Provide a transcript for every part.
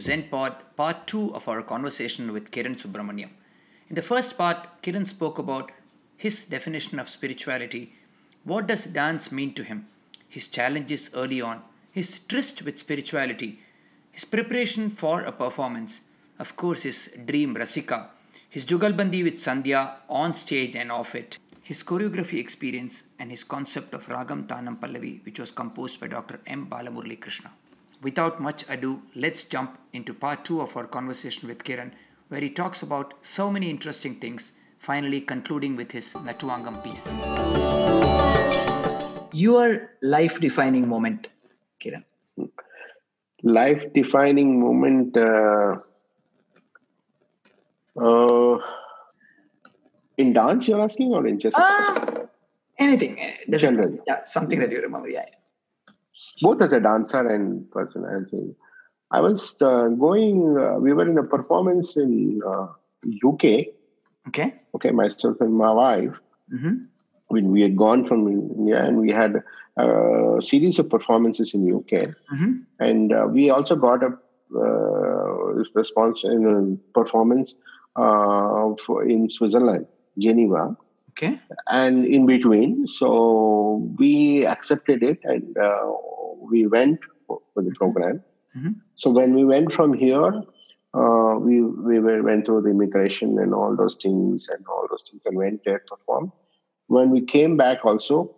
ZenPod, part 2 of our conversation with Kiran Subramaniam. In the first part, Kiran spoke about his definition of spirituality. What does dance mean to him? His challenges early on, his tryst with spirituality, his preparation for a performance, of course, his dream Rasika, his Jugalbandi with Sandhya on stage and off it, his choreography experience, and his concept of Ragam Tanam Pallavi, which was composed by Dr. M. Balamurali Krishna. Without much ado, let's jump into part two of our conversation with Kiran, where he talks about so many interesting things, finally concluding with his Nattuvangam piece. Your life defining moment, Kiran. Life defining moment. Uh, uh, in dance, you're asking, or in just Ah, anything. eh. Yeah, something that you remember. Yeah. yeah. Both as a dancer and person? I think I was uh, going. Uh, we were in a performance in uh, UK. Okay. Okay, myself and my wife. Mm-hmm. When we had gone from India, and we had a series of performances in UK, Mm-hmm. and uh, we also got a uh, response in a performance uh, for, in Switzerland, Geneva. Okay. and in between. So we accepted it and uh, we went for, for the program. Mhm. So when we went from here, uh, we we were, went through the immigration and all those things and all those things and went there perform. When we came back, also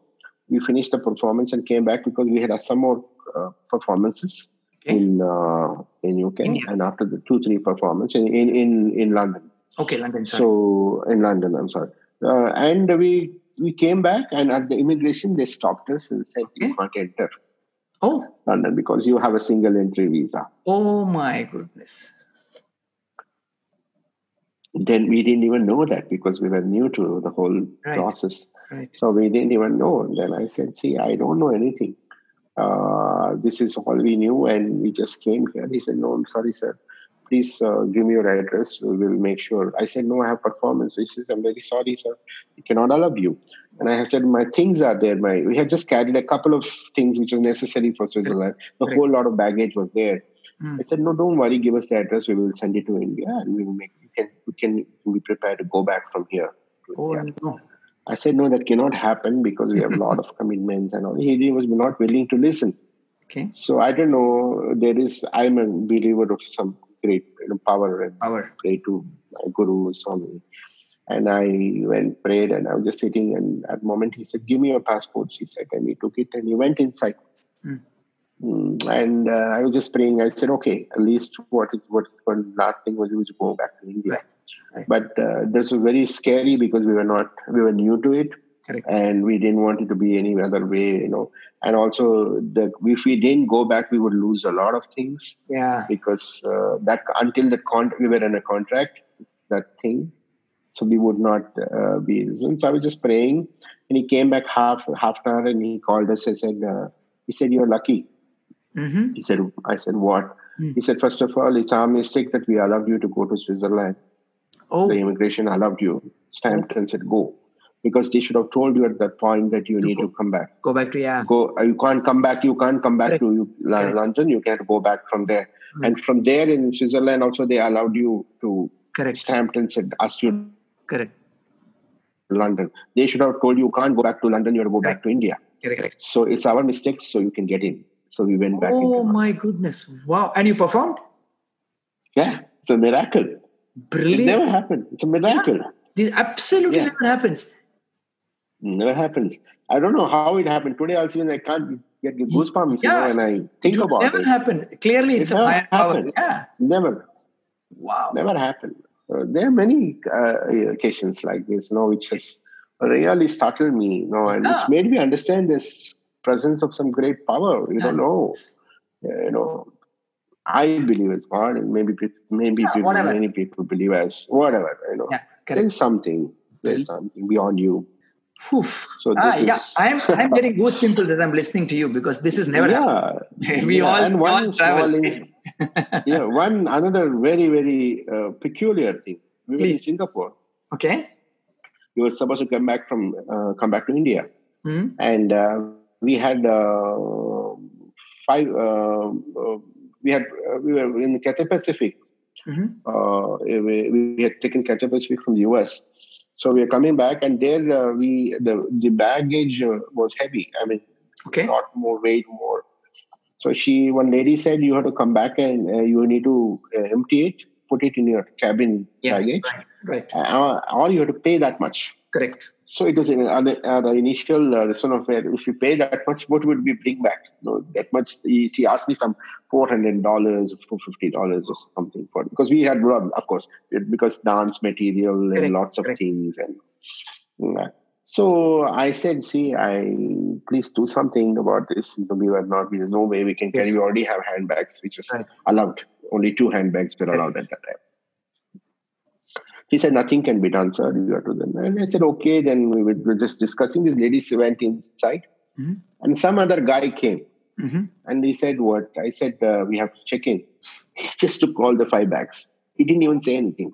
we finished the performance and came back because we had some more uh, performances Okay. in uh, in UK India. and after the two three performances in in in, in London. Okay, London. Sorry. So in London, I'm sorry. Uh, and we we came back, and at the immigration, they stopped us and said, "You can't enter oh, London because you have a single entry visa." oh my goodness. Then we didn't even know that because we were new to the whole Right. process. Right. So we didn't even know. And then I said, "See, I don't know anything. Uh, this is all we knew, and we just came here." He said, "No, I'm sorry, sir. Please uh, give me your address. We will make sure." I said, "No, I have performance." He says, "I'm very sorry, sir. We cannot allow you." And I said, "My things are there. My we had just carried a couple of things which was necessary for Switzerland. The whole lot of baggage was there." Mm. I said, "No, don't worry. Give us the address. We will send it to India, and we will make. Can. We can be prepared to go back from here." to Oh India." no. I said, no, that cannot happen because we have a lot of commitments and all. He was not willing to listen. Okay. So I don't know. There is, I'm a believer of some great you know, power and Power. pray to my Guru Swami. And I went, prayed, and I was just sitting. And at the moment, he said, Give me your passports. He said, and he took it and he went inside. Mm. Mm, And uh, I was just praying. I said, Okay, at least what is what the last thing was was to go back to India. Right. Right. But uh, this was very scary because we were not, we were new to it Correct. and we didn't want it to be any other way, you know. And also, the, if we didn't go back, we would lose a lot of things Yeah. because uh, that until the con- we were in a contract, that thing, so we would not uh, be. So I was just praying, and he came back half half an hour, and he called us and said, uh, "He said you're lucky." Mm-hmm. He said, "I said what?" Hmm. He said, first of all, it's our mistake that we allowed you to go to Switzerland." Oh. the immigration allowed you, stamped and said go, because they should have told you at that point that you To need go. to come back. Go back to yeah. Go, uh, you can't come back. You can't come back Correct. to. London. You can't go back from there. Right. And from there in Switzerland, also they allowed you to Correct. stamped and said asked you Correct. London. They should have told you you can't go back to London. You have to go back to India. Correct. So it's our mistake. So you can get in. So we went back. Oh my goodness! Wow. And you performed? Yeah, it's a miracle. Brilliant. It never happened. It's a miracle. This absolutely Yeah. never happens. Never happens. I don't know how it happened. Today also when I can't get goosebumps, you know, when I think about it would about never it. happen. Clearly, it's It a never higher power. happened. Yeah. Never, Wow. never happened. Uh, there are many uh, occasions like this, you know, which has really startled me, you know, and Yeah. which made me understand this presence of some great power. You don't know, you know. I believe it's God, and maybe maybe Yeah, people, many people believe as whatever. You know, Yeah. There's something, there's something beyond you. So Ah, yeah. is I'm I'm getting goose pimples as I'm listening to you because this is never happened. yeah. We Yeah, all, and one all travel. is yeah one another very very uh, peculiar thing. We were in Singapore. okay. We were supposed to come back from uh, come back to India, Hmm. and uh, we had uh, five uh, uh, we had uh, we were in the Cathay Pacific. Mm-hmm. Uh, we, we had taken Cathay Pacific from the US. So we are coming back, and there uh, we the the baggage uh, was heavy. I mean, Okay. a lot more weight, more. So she, one lady said, you have to come back and uh, you need to uh, empty it, put it in your cabin Yeah. baggage, Right. Right. uh, or you have to pay that much. Correct. So it was in uh, the, uh, the initial uh, sort of where if you pay that much, what would we bring back? No, that much. He- She asked me some four hundred dollars, four fifty dollars or something for because we had of course, because dance material and Correct, lots of correct. things and. yeah. So I said, "See, I please do something about this. We were not. There's no way we can carry. Yes. We already have handbags, which is Right. allowed. Only two handbags were allowed at that time." He said, nothing can be done, sir. You have to then. And I said, okay, then we were, just discussing. This lady went inside Mhm. and some other guy came Mm-hmm. and he said, what? I said, uh, we have to check in. He just took all the five bags. He didn't even say anything.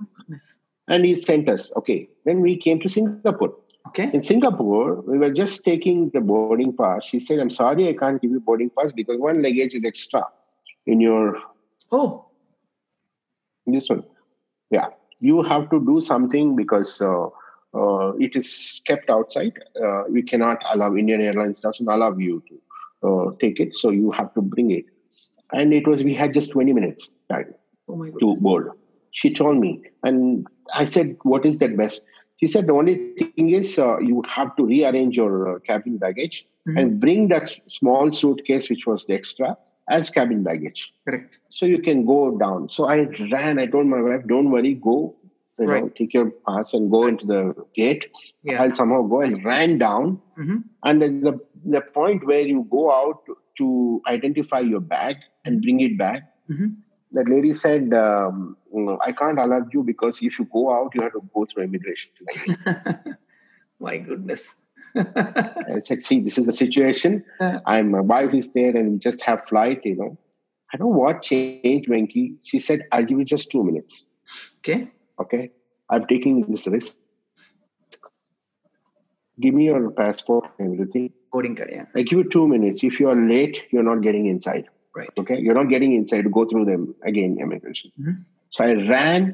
And he sent us. Okay. Then we came to Singapore. Okay. In Singapore, we were just taking the boarding pass. She said, I'm sorry, I can't give you boarding pass because one luggage is extra in your Oh. this one. Yeah. You have to do something because uh, uh, it is kept outside. Uh, we cannot allow indian airlines doesn't allow you to uh, take it so you have to bring it. And it was we had just 20 minutes time Oh my to board. She told me and i said what is that best she said the only thing is uh, you have to rearrange your uh, cabin baggage Mhm. and bring that small suitcase which was the extra as cabin baggage Correct. so you can go down. So I ran. I told my wife, "Don't worry, go. You know, take your pass and go into the gate." Yeah. I'll somehow go and ran down. Mm-hmm. And there's the the point where you go out to identify your bag and bring it back. Mhm. That lady said, um, "I can't allow you because if you go out, you have to go through immigration." my goodness. I said, "See, this is the situation. I'm my wife is there, and we just have flight. You know." I don't know what changed, Venki. She said, "I'll give you just two minutes." okay. okay i'm taking this risk give me your passport and everything Boarding card. Yeah. i give you two minutes if you are late you're not getting inside Right. okay you're not getting inside to go through them again immigration Mhm. so i ran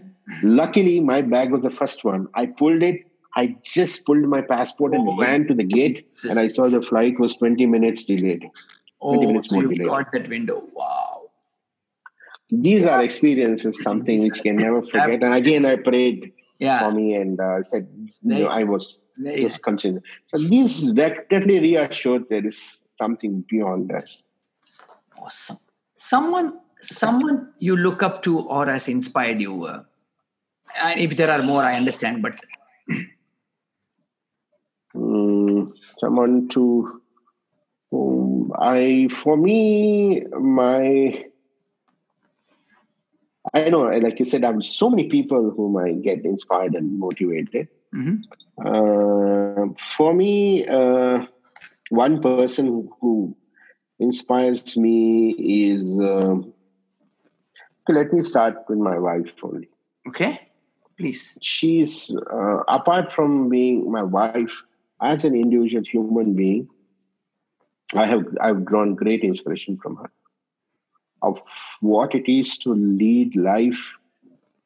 luckily my bag was the first one i pulled it i just pulled my passport and Oh, ran to the gate Jesus. and i saw the flight was 20 minutes delayed Oh, minutes so more you delay. got that window. Wow. these are experiences something which can never forget and again i prayed Yeah. for me and uh, said you know, i was just continue. So these definitely reassured there is something beyond us. Awesome. Someone, someone you look up to or has inspired you. Uh, and if there are more, I understand. But Mm, someone to whom I, for me, my, I know, like you said, I have so many people whom I get inspired and motivated. Mhm. Uh, for me, uh, one person who inspires me is. um let me start with my wife only. okay, please. She's uh, apart from being my wife, as an individual human being, I have I've drawn great inspiration from her of what it is to lead life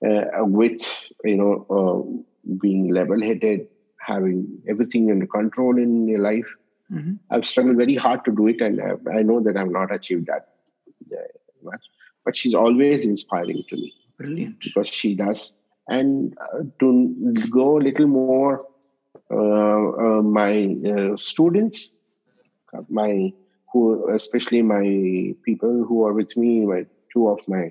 uh, with you know uh, being level-headed, having everything under control in your life. Mhm. I've struggled very hard to do it, and I, I know that I've not achieved that uh, much. But she's always inspiring to me Brilliant. because she does. And uh, to go a little more, uh, uh, my uh, students, my who especially my people who are with me, my two of my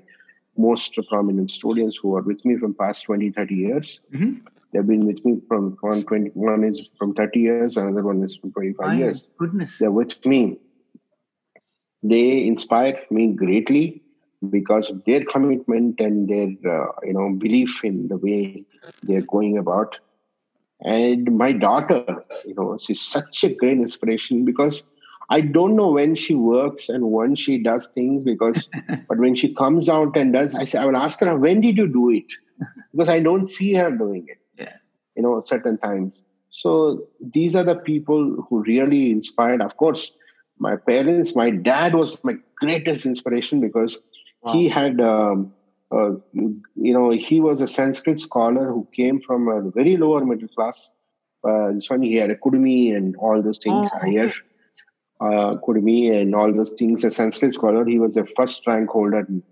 most prominent students who are with me from past 20, 30 years. Mhm. They've been with me from one, 20, one is from 30 years, another one is from 25 My years goodness. they're with me. They inspire me greatly because of their commitment and their uh, you know belief in the way they're going about. And my daughter, you know, she's such a great inspiration because I don't know when she works and when she does things because, but when she comes out and does, I say I will ask her when did you do it because I don't see her doing it. You know certain times so these are the people who really inspired of course my parents my dad was my greatest inspiration because He had, um, uh, you know, he was a Sanskrit scholar who came from a very lower middle class. Uh, this one, he had a Kudumi and all those things Oh, higher. Uh, Kudumi and all those things. A Sanskrit scholar. He was a first rank holder in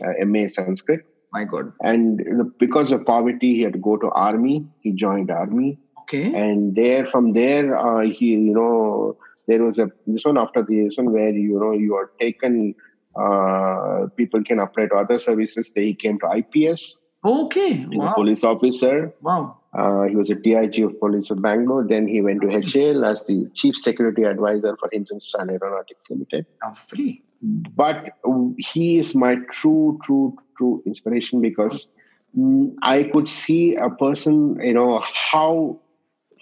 uh, MA Sanskrit. My God. And because of poverty, he had to go to army. He joined army Okay. and there from there uh, he you know there was a this one after the this one where you know you are taken uh, people can apply to other services they came to ips Okay. he was a Wow. police officer Wow. uh, he was a dig of police of bangalore then he went to HAL as the chief security advisor for hindustan aeronautics limited free but he is my true true true inspiration because Mm, I could see a person, you know, how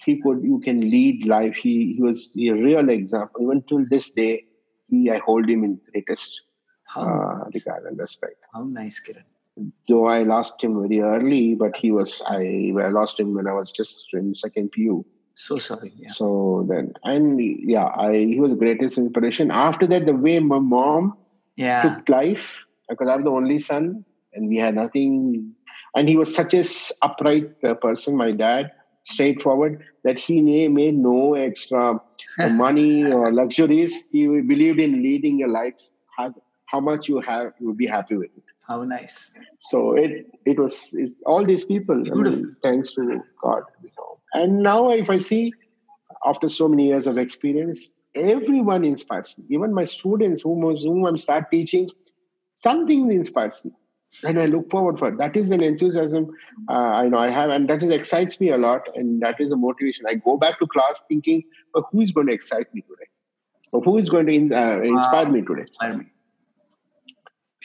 he could, you can lead life. He, he was a real example. Even till this day, he, I hold him in greatest How, uh, regard and respect. how nice, Kiran. Though I lost him very early, but he was, I, I lost him when I was just in second PU. So sorry. Yeah. So then, and yeah, I, he was the greatest inspiration. After that, the way my mom Yeah. took life because I'm the only son and we had nothing. And he was such a upright uh, person, my dad, straightforward, that he made no extra uh, money or luxuries. He believed in leading a life. Has, how much you have, you will be happy with it. How nice. So it it was it's all these people. I mean, thanks to God. And now, if I see after so many years of experience, everyone inspires me. Even my students, whom, whom I'm start teaching, something inspires me, and I look forward for it. That is an enthusiasm uh, I know I have, and that is excites me a lot, and that is a motivation. I go back to class thinking, well, who is going to excite me today? Or who is going to in, uh, inspire Wow. me today? Inspire me.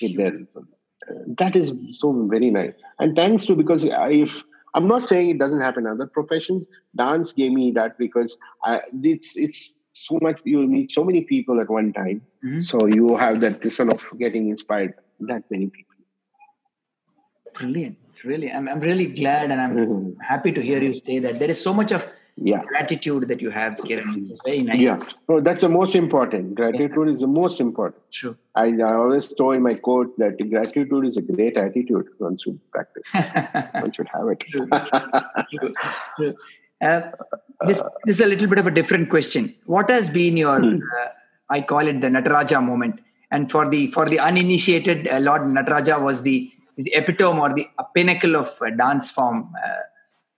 if there is some- uh, that is so very nice and thanks to because if i'm not saying it doesn't happen in other professions dance gave me that because I, it's it's so much you meet so many people at one time Mhm. so you have that this one of getting inspired that many people Brilliant. Really. I'm, I'm really glad and I'm Mhm. happy to hear you say that. There is so much of yeah gratitude that you have, Kiran. It's very nice. yeah so that's the most important gratitude is the most important True. I, I always throw in my quote that gratitude is a great attitude one should practice one should have it True. True. True. Uh, this, this is a little bit of a different question. What has been your, Hmm. uh, I call it the Nataraja moment. And for the for the uninitiated, uh, Lord Nataraja was the is the epitome or the pinnacle of uh, dance form. Uh,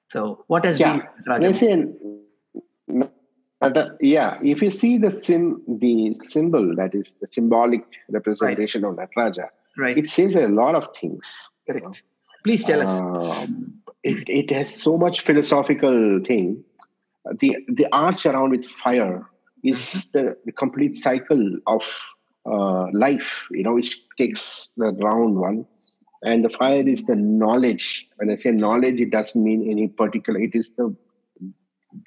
so, what has yeah been Nataraja? Let's say, n- uh, yeah if you see the sim the symbol that is the symbolic representation of Nataraja right? it says a lot of things Correct. Please tell us. Um, it, it has so much philosophical thing the the arts around with fire is Mm-hmm. the, the complete cycle of uh, life you know which takes the round one and the fire is the knowledge. When i say knowledge it doesn't mean any particular it is the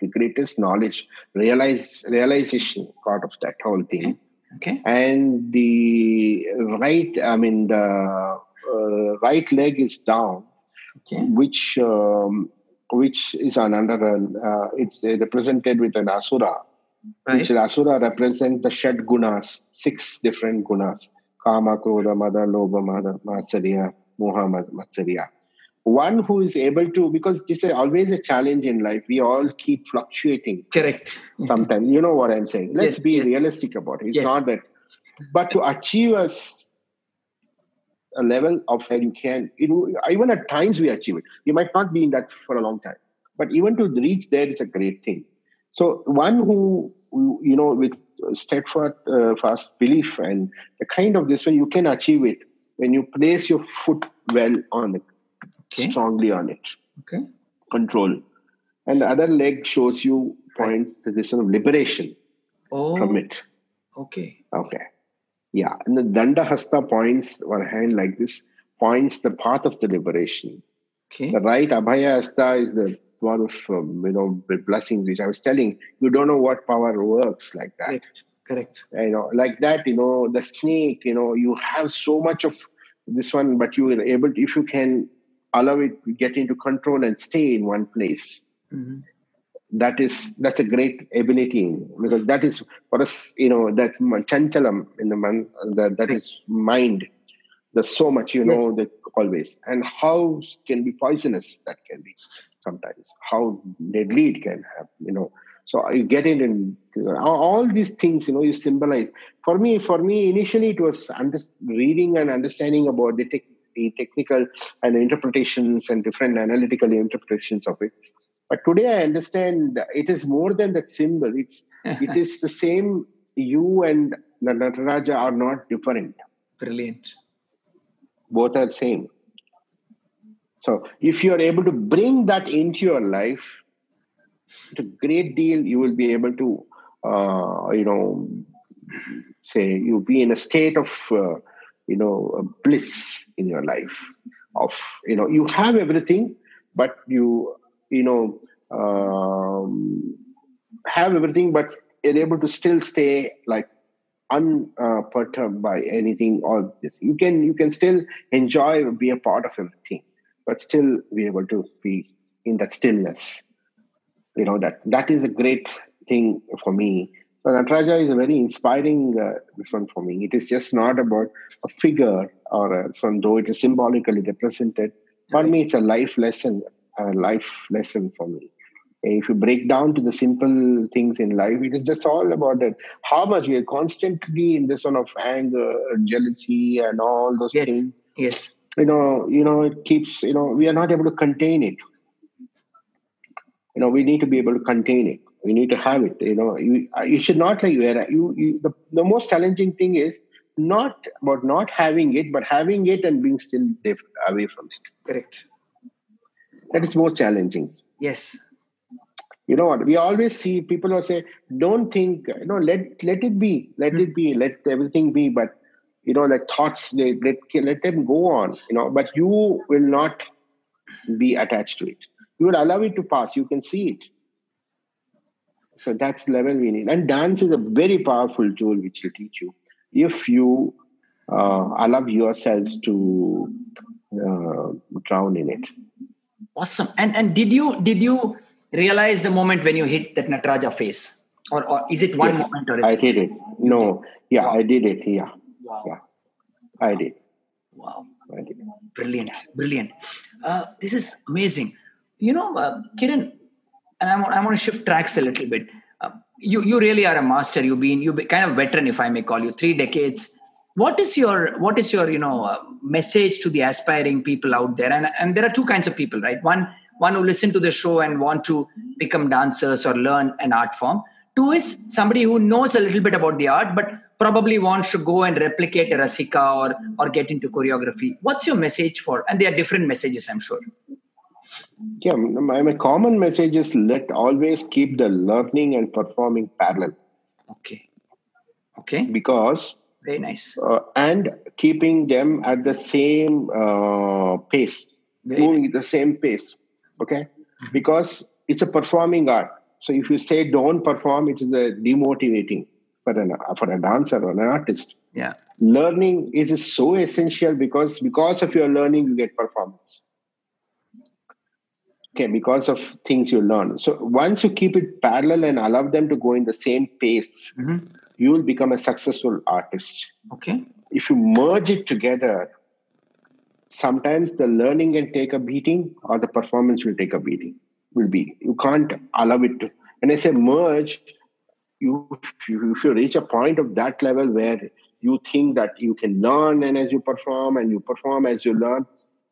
the greatest knowledge realize realization part of that whole thing. Okay. and the right i mean the uh, right leg is down Okay. which um, which is an under uh, it's represented with an asura. Which asura represent the shed gunas six different gunas. Kama krodha mada lobha mada matsarya moha mad- matsarya one who is able to because this is always a challenge in life we all keep fluctuating. Correct. sometimes you know what i'm saying. Let's Yes, be yes. realistic about it. It's Yes. not that but to achieve a level of where you can it, even at times we achieve it. You might not be in that for a long time but even to reach there is a great thing. So one who you know with steadfast uh, fast belief and the kind of this one you can achieve it when you place your foot well on it Okay. strongly on it Okay. control and the other leg shows you points sort of liberation Oh. from it Okay. Okay. Yeah. And the Danda Hasta points one hand like this, points the path of the liberation. Okay. The right Abhaya Hasta is the one of um, you know the blessings which I was telling. You don't know what power works like that. Correct. Correct. You know, like that, you know, the snake, you know, you have so much of this one, but you are able to, if you can allow it to get into control and stay in one place. Mhm. that is that's a great ability. Because that is for us you know that chanchalam in the man that, that is mind. There's so much you know yes. that always. And how can be poisonous that can be sometimes. How deadly it can have you know so you get it in all these things you know you symbolize. For me for me initially it was under, reading and understanding about the, te- the technical and interpretations and different analytical interpretations of it. But today i understand it is more than that symbol. It's it is the same you and the nataraja are not different. Brilliant. Both are same. So if you are able to bring that into your life a great deal you will be able to uh, you know say you'll be in a state of uh, you know bliss in your life of you know you have everything but you you know um, have everything but you're able to still stay like unperturbed by anything or this. You can you can still enjoy be a part of everything but still be able to be in that stillness you know that that is a great thing for me so nataraja is a very inspiring uh, this one for me it is just not about a figure or a, some though it is symbolically represented for me it's a life lesson a life lesson for me if you break down to the simple things in life, it is just all about it. How much we are constantly in this sort of anger, jealousy, and all those yes. things. Yes. You know, you know, it keeps. You know, we are not able to contain it. You know, we need to be able to contain it. We need to have it. You know, you, you should not like you. you the, the most challenging thing is not about not having it, but having it and being still away from it. Correct. That is more challenging. Yes you know what we always see people will say don't think you know let let it be let mm-hmm. it be let everything be but you know like thoughts they let, let them go on you know but you will not be attached to it you would allow it to pass you can see it so that's the level we need and dance is a very powerful tool which will teach you if you uh, allow yourself to uh, drown in it awesome and and did you did you realize the moment when you hit that Nataraja face? Or, or is it one yes, moment? Or I did it. No. Yeah, wow. I did it. Yeah. Wow. Yeah. I did. Wow. I did. Brilliant. Brilliant. Uh, this is amazing. You know, uh, Kiran, and I want, I want to shift tracks a little bit. Uh, you, you really are a master. You've been, you kind of veteran, if I may call you, three decades. What is your, what is your, you know, uh, message to the aspiring people out there? And, and there are two kinds of people, right? One, one who listen to the show and want to become dancers or learn an art form two is somebody who knows a little bit about the art but probably wants to go and replicate a rasika or or get into choreography what's your message for and there are different messages i'm sure yeah my, my common message is let always keep the learning and performing parallel. Okay. Okay. Because very nice. uh, and keeping them at the same uh, pace very moving nice. the same pace okay? Mm-hmm. because it's a performing art. So if you say don't perform it is a demotivating for an for a dancer or an artist. Yeah. Learning is so essential because because of your learning you get performance okay because of things you learn. So once you keep it parallel and allow them to go in the same pace mm-hmm. you will become a successful artist. Okay. If you merge it together sometimes the learning can take a beating or the performance will take a beating will be. You can't allow it to when i say merge you if you, if you reach a point of that level where you think that you can learn and as you perform and you perform as you learn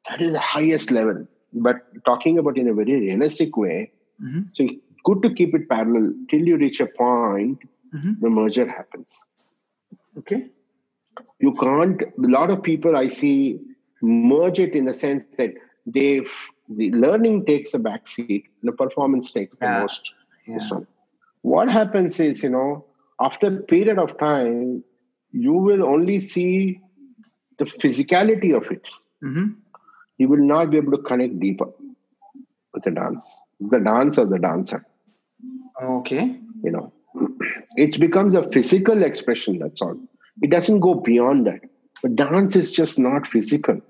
that is the highest level but talking about in a very realistic way mm-hmm. so good to keep it parallel till you reach a point mm-hmm. the merger happens okay you can't a lot of people i see merge it in the sense that they the learning takes a backseat, the performance takes the most. Yeah. What happens is, you know, after a period of time, you will only see the physicality of it. Mm-hmm. You will not be able to connect deeper with the dance, the dance or the dancer. Okay. You know, it becomes a physical expression, that's all. It doesn't go beyond that. But dance is just not physical.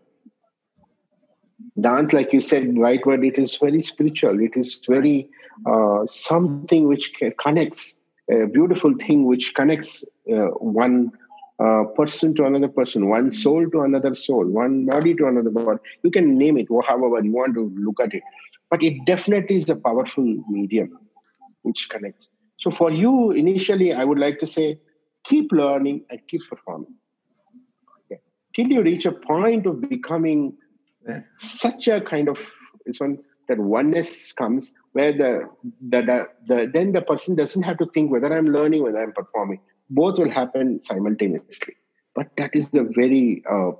Dance, like you said, right word, it is very spiritual. It is very uh, something which connects, a beautiful thing which connects uh, one uh, person to another person, one soul to another soul, one body to another body. You can name it however you want to look at it. But it definitely is a powerful medium which connects. So for you, initially, I would like to say, keep learning and keep performing. Okay. Till you reach a point of becoming yeah. such a kind of this one that oneness comes where the, the, the, the then the person doesn't have to think whether I'm learning, whether I'm performing both will happen simultaneously but that is the very uh,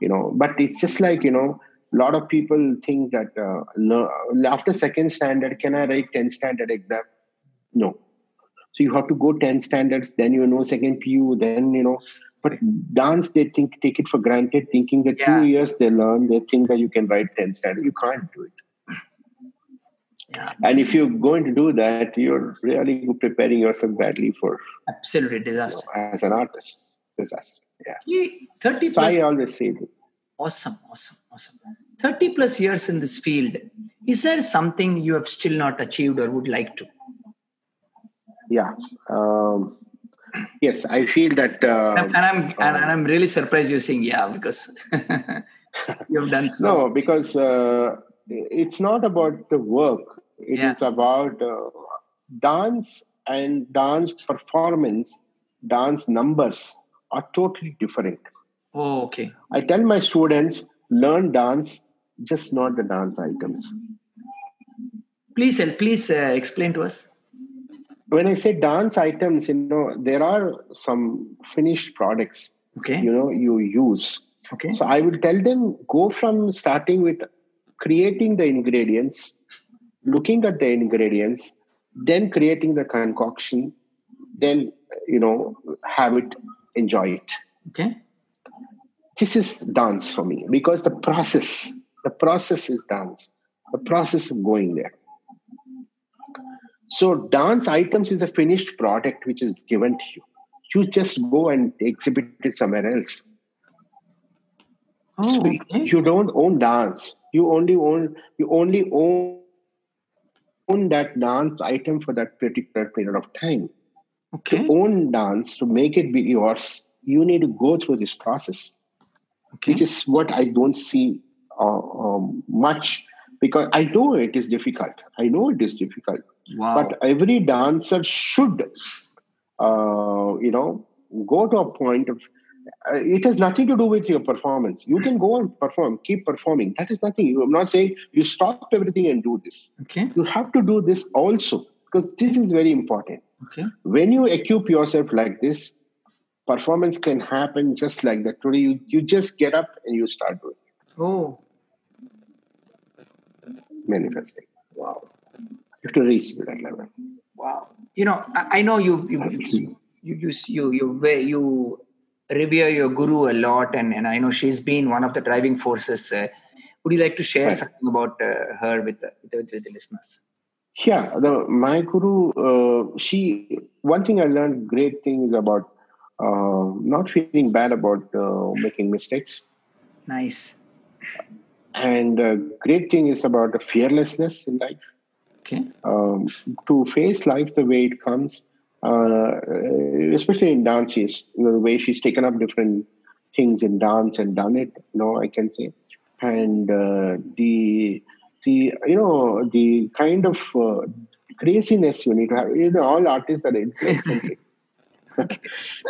you know but it's just like you know a lot of people think that uh, after second standard can i write 10 standard exam no so you have to go 10 standards then you know second pu then you know but dance they think take it for granted thinking that yeah. two years they learn they think that you can write 10 standard you can't do it. And if you're going to do that, you're really preparing yourself badly for absolutely disaster you know, as an artist. Disaster. Yeah. 30 plus, so I always say this. Awesome, awesome, awesome. 30 plus years in this field. Is there something you have still not achieved or would like to? Yeah. Um, yes, I feel that. Uh, and, I'm and, and, I'm really surprised you're saying yeah because you've done so. No, because uh, it's not about the work it yeah. is about uh, dance and dance performance, dance numbers are totally different. Oh, okay. I tell my students learn dance, just not the dance items. Please, and please uh, explain to us. When I say dance items, you know there are some finished products. Okay. You know you use. Okay. So I will tell them go from starting with creating the ingredients looking at the ingredients, then creating the concoction, then you know have it, enjoy it. Okay. This is dance for me because the process, the process is dance. The process of going there. So dance items is a finished product which is given to you. You just go and exhibit it somewhere else. Oh, okay. you don't own dance. You only own you only own own that dance item for that particular period of time. Okay. To own dance, to make it be yours, you need to go through this process, okay. which is what I don't see uh, um, much because I know it is difficult. I know it is difficult. Wow. But every dancer should, uh, you know, go to a point of Uh, it has nothing to do with your performance. You can go and perform, keep performing. That is nothing. I'm not saying you stop everything and do this. Okay. You have to do this also because this is very important. Okay. When you equip yourself like this, performance can happen just like that. Today, you, you just get up and you start doing. Oh. Manifesting. Wow. You have to reach that level. Wow. You know, I, I know you you you you you you, you, you revere your guru a lot, and, and I know she's been one of the driving forces. Uh, would you like to share right. something about uh, her with the, with, with the listeners? Yeah, the, my guru, uh, she, one thing I learned great things about uh, not feeling bad about uh, making mistakes. Nice. And great thing is about fearlessness in life. Okay. Um, to face life the way it comes uh, especially in dance, she's you know, the way she's taken up different things in dance and done it. You know, I can say, and uh, the the you know the kind of uh, craziness you need to have. You know, all artists are eccentric.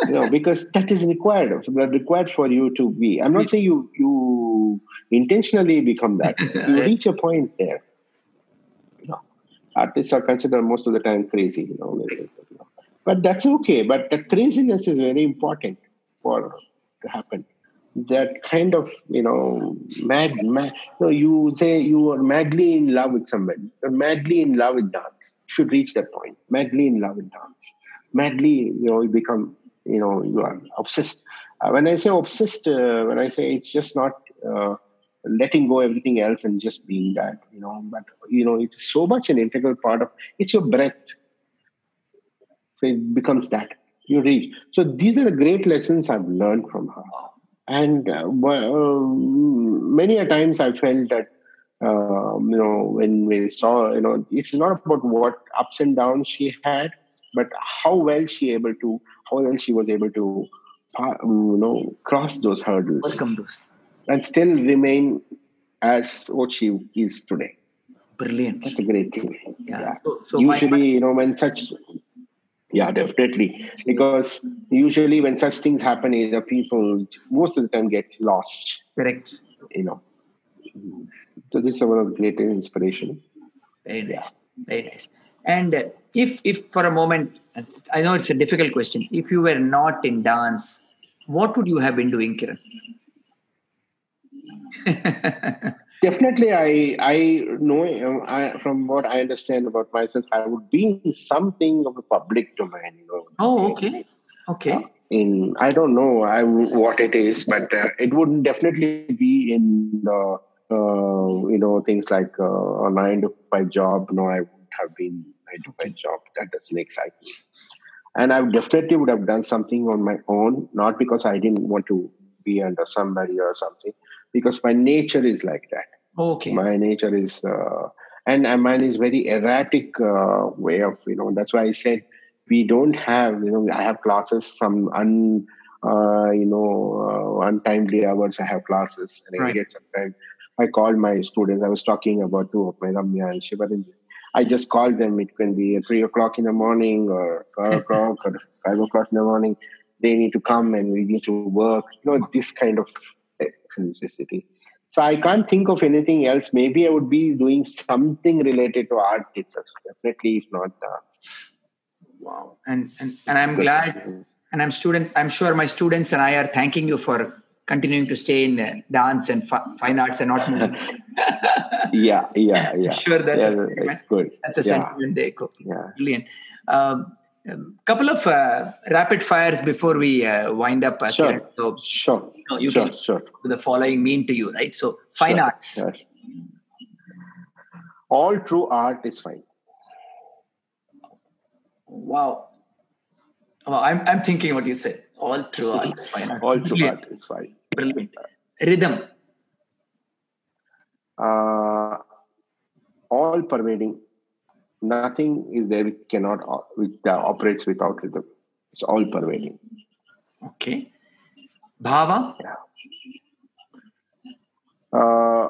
you know, because that is required. That required for you to be. I'm not saying you you intentionally become that. You reach a point there. You know, artists are considered most of the time crazy. You know, but that's okay. But the craziness is very important for to happen. That kind of, you know, mad, mad. You, you say you are madly in love with somebody. You're madly in love with dance. Should reach that point. Madly in love with dance. Madly, you know, you become, you know, you are obsessed. Uh, when I say obsessed, uh, when I say it's just not uh, letting go everything else and just being that, you know, but you know, it's so much an integral part of. It's your breath so it becomes that you reach. So these are the great lessons I've learned from her. And uh, uh, many a times I felt that um, you know when we saw you know it's not about what ups and downs she had, but how well she able to how well she was able to uh, you know, cross those hurdles Welcome those. and still remain as what she is today. Brilliant. That's a great thing. Yeah. So, so my- usually, you know, when such, yeah, definitely, because usually when such things happen, know, people most of the time get lost. correct. You know, so this is one of the greatest inspiration. Very nice. Very nice. And uh, if, if for a moment, I know it's a difficult question. If you were not in dance, what would you have been doing, Kiran? Definitely, I I know um, I, from what I understand about myself, I would be in something of a public domain. You know, oh, okay. Okay. in I don't know I, what it is, but uh, it would definitely be in uh, uh, you know things like uh, a nine to five job. No, I wouldn't have been nine to five job. That doesn't excite me. And I definitely would have done something on my own, not because I didn't want to be under somebody or something, because my nature is like that. Okay. My nature is, uh, and mine is very erratic uh, way of, you know, that's why I said we don't have, you know, I have classes, some un, uh, you know, uh, untimely hours I have classes. And I Right. get sometimes, I called my students, I was talking about two of my Ramya and Shivaranjan. I just called them, it can be at three o'clock in the morning or four o'clock or five o'clock in the morning. They need to come and we need to work, you know, this kind of eccentricity. So I can't think of anything else. Maybe I would be doing something related to art itself. Definitely, if not dance. Wow. And, and, and I'm glad and I'm student. I'm sure my students and I are thanking you for continuing to stay in dance and fi- fine arts and not moving. Yeah, yeah, yeah. Sure, that's a yeah, sentiment. that's good. That's a yeah, sentiment they echo. yeah. Brilliant. Um, um, couple of uh, rapid fires before we uh, wind up. Uh, Sure. So Sure. No, you sure, can- sure. the following mean to you, right? So fine sure, arts. sure. All true art is fine. Wow. Wow, I'm, I'm thinking what you said. All true art is fine. All true Brilliant. art is fine. Brilliant. Rhythm. Uh, all pervading. Nothing is there which cannot which uh, operates without rhythm. It's all pervading. Okay. Bhava. uh,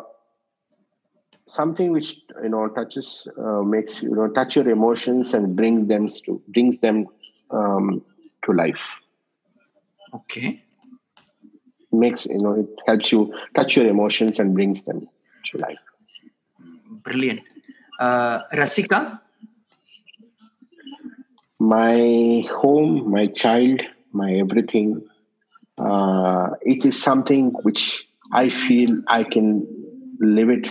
something which you know touches uh, makes you know touch your emotions and brings them to brings them um, to life Okay. makes you know it helps you touch your emotions and brings them to life Brilliant. Uh, Rasika. my home my child my everything uh, it is something which i feel i can live it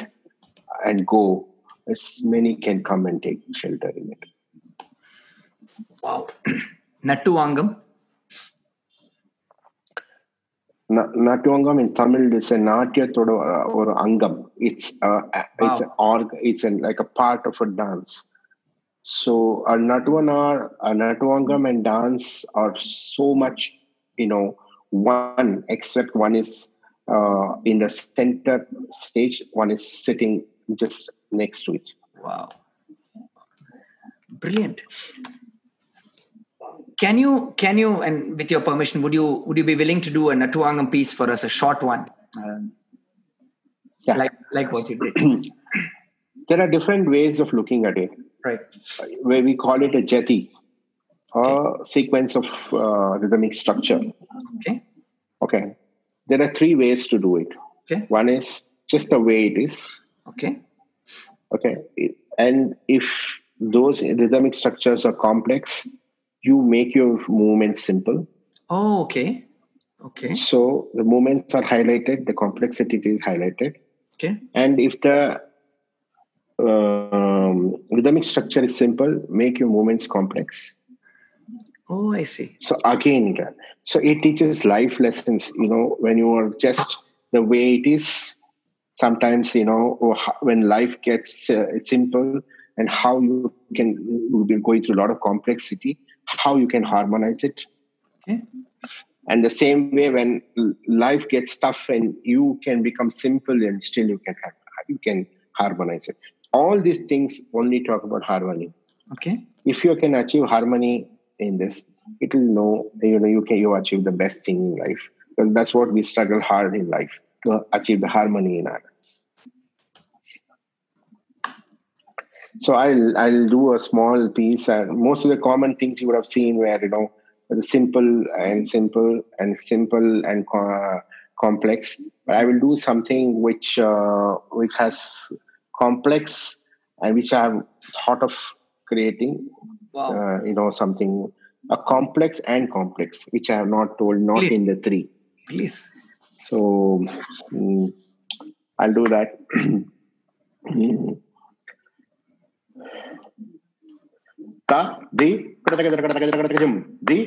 and go as many can come and take shelter in it Wow. Nattuvangam. Na- Natyangam in Tamil is a uh, or angam. It's a- it's an org. It's an, like a part of a dance. So a Natuvana, a Nattuvangam and dance are so much, you know, one. Except one is uh, in the center stage. One is sitting just next to it. Wow. Brilliant. Can you can you and with your permission would you would you be willing to do a Nattuvangam piece for us a short one um, Yeah. like like what you did There are different ways of looking at it. right where we call it a jati, a sequence of uh, rhythmic structure. okay Okay. There are three ways to do it. okay One is just the way it is. okay Okay. And if those rhythmic structures are complex, you make your movements simple. oh okay okay So the movements are highlighted, the complexity is highlighted. okay And if the um, rhythmic structure is simple, make your movements complex. oh I see So again, so it teaches life lessons. You know, when you are just the way it is, sometimes you know when life gets uh, simple and how you can we've been going through a lot of complexity, how you can harmonize it. okay And the same way, when life gets tough and you can become simple and still you can have, you can harmonize it. All these things only talk about harmony okay if you can achieve harmony in this, it will know you know you can you achieve the best thing in life because that's what we struggle hard in life to achieve the harmony in our lives. So I'll I'll do a small piece, and most of the common things you would have seen where you know the simple and simple and simple and uh, complex. But I will do something which uh, which has complex and which I have thought of creating. Wow. Uh, you know something a complex and complex, which I have not told, not Please. in the three. Please. So um, I'll do that. Ta, di, di,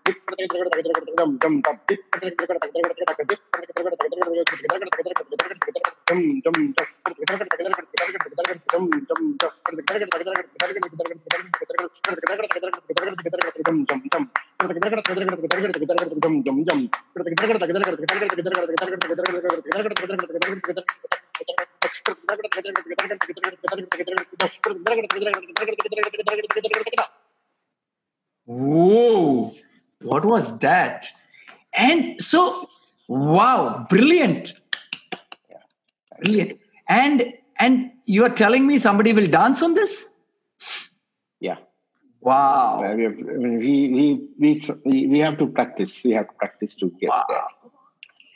Whoa, what was that? And so, wow, brilliant. Brilliant. And and you are telling me somebody will dance on this? Yeah. Wow. we, have, we, we, we, we have to practice. We have to practice to get wow. there.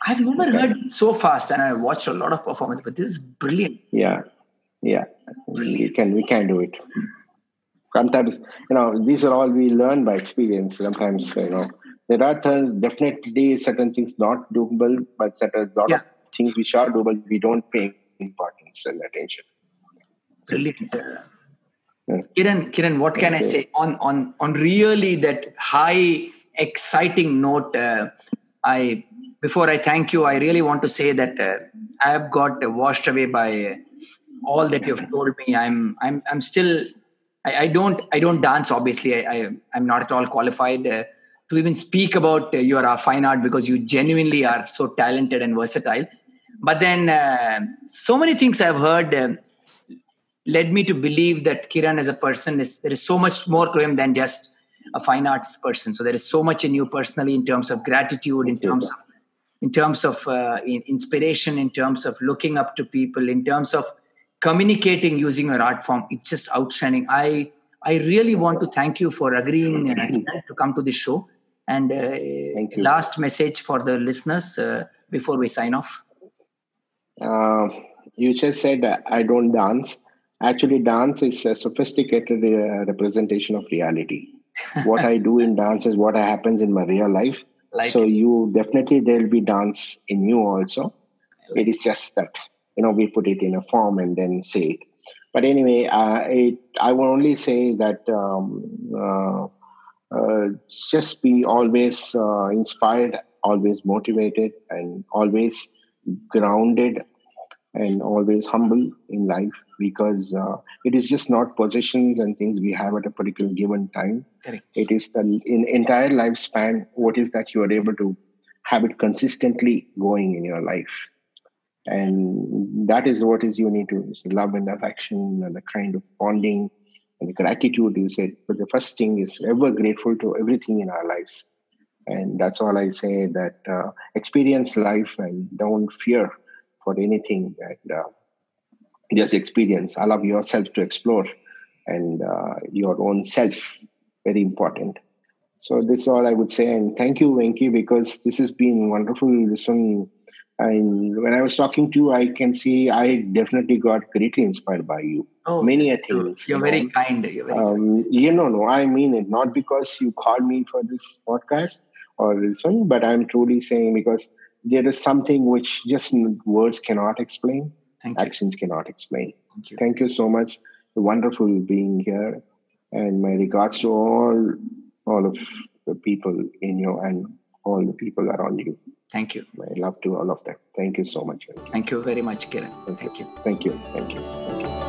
I've never okay. heard so fast, and I watched a lot of performance, but this is brilliant. Yeah, yeah, brilliant. we can we can do it. Sometimes, you know, these are all we learn by experience. Sometimes, you know, there are definitely certain things not doable, but certain lot yeah. of things which are doable, we don't pay importance and attention. Brilliant. Yeah. Kiran, Kiran, what can okay. I say on on on really that high exciting note? Uh, I before I thank you, I really want to say that uh, I have got washed away by all that you've told me. I'm I'm I'm still I, I don't I don't dance. Obviously, I, I am not at all qualified uh, to even speak about uh, your uh, fine art because you genuinely are so talented and versatile. But then uh, so many things I've heard um, led me to believe that Kiran as a person is there is so much more to him than just a fine arts person. So there is so much in you personally in terms of gratitude, in terms of in terms of uh, in inspiration, in terms of looking up to people, in terms of communicating using your art form. It's just outstanding. I I really want to thank you for agreeing uh, to come to this show. And uh, last message for the listeners uh, before we sign off. Uh, you just said I don't dance. Actually, dance is a sophisticated uh, representation of reality. what I do in dance is what happens in my real life. Like so, it. you definitely there'll be dance in you also. Like it is just that you know we put it in a form and then say it. But anyway, uh, it, I will only say that um, uh, uh, just be always uh, inspired, always motivated, and always grounded and always humble in life because uh, it is just not possessions and things we have at a particular given time. Correct. It is the in entire lifespan. What is that you are able to have it consistently going in your life, and that is what is need to love and affection and the kind of bonding and gratitude. You said, but the first thing is ever grateful to everything in our lives, and that's all I say. That uh, experience life and don't fear for anything and uh, just experience allow yourself to explore and uh, your own self very important so this is all i would say and thank you venki because this has been wonderful listen and when i was talking to you i can see i definitely got greatly inspired by you oh, many a things you're you very kind you're very um, kind. you know no i mean it not because you called me for this podcast or this one but i'm truly saying because there is something which just words cannot explain, Thank actions cannot explain. Thank you. Thank you so much. Wonderful being here, and my regards to all all of the people in you and all the people around you. Thank you. My love to all of them. Thank you so much. Thank you very much, Kiran. Thank you. Thank you. Thank you. Thank you.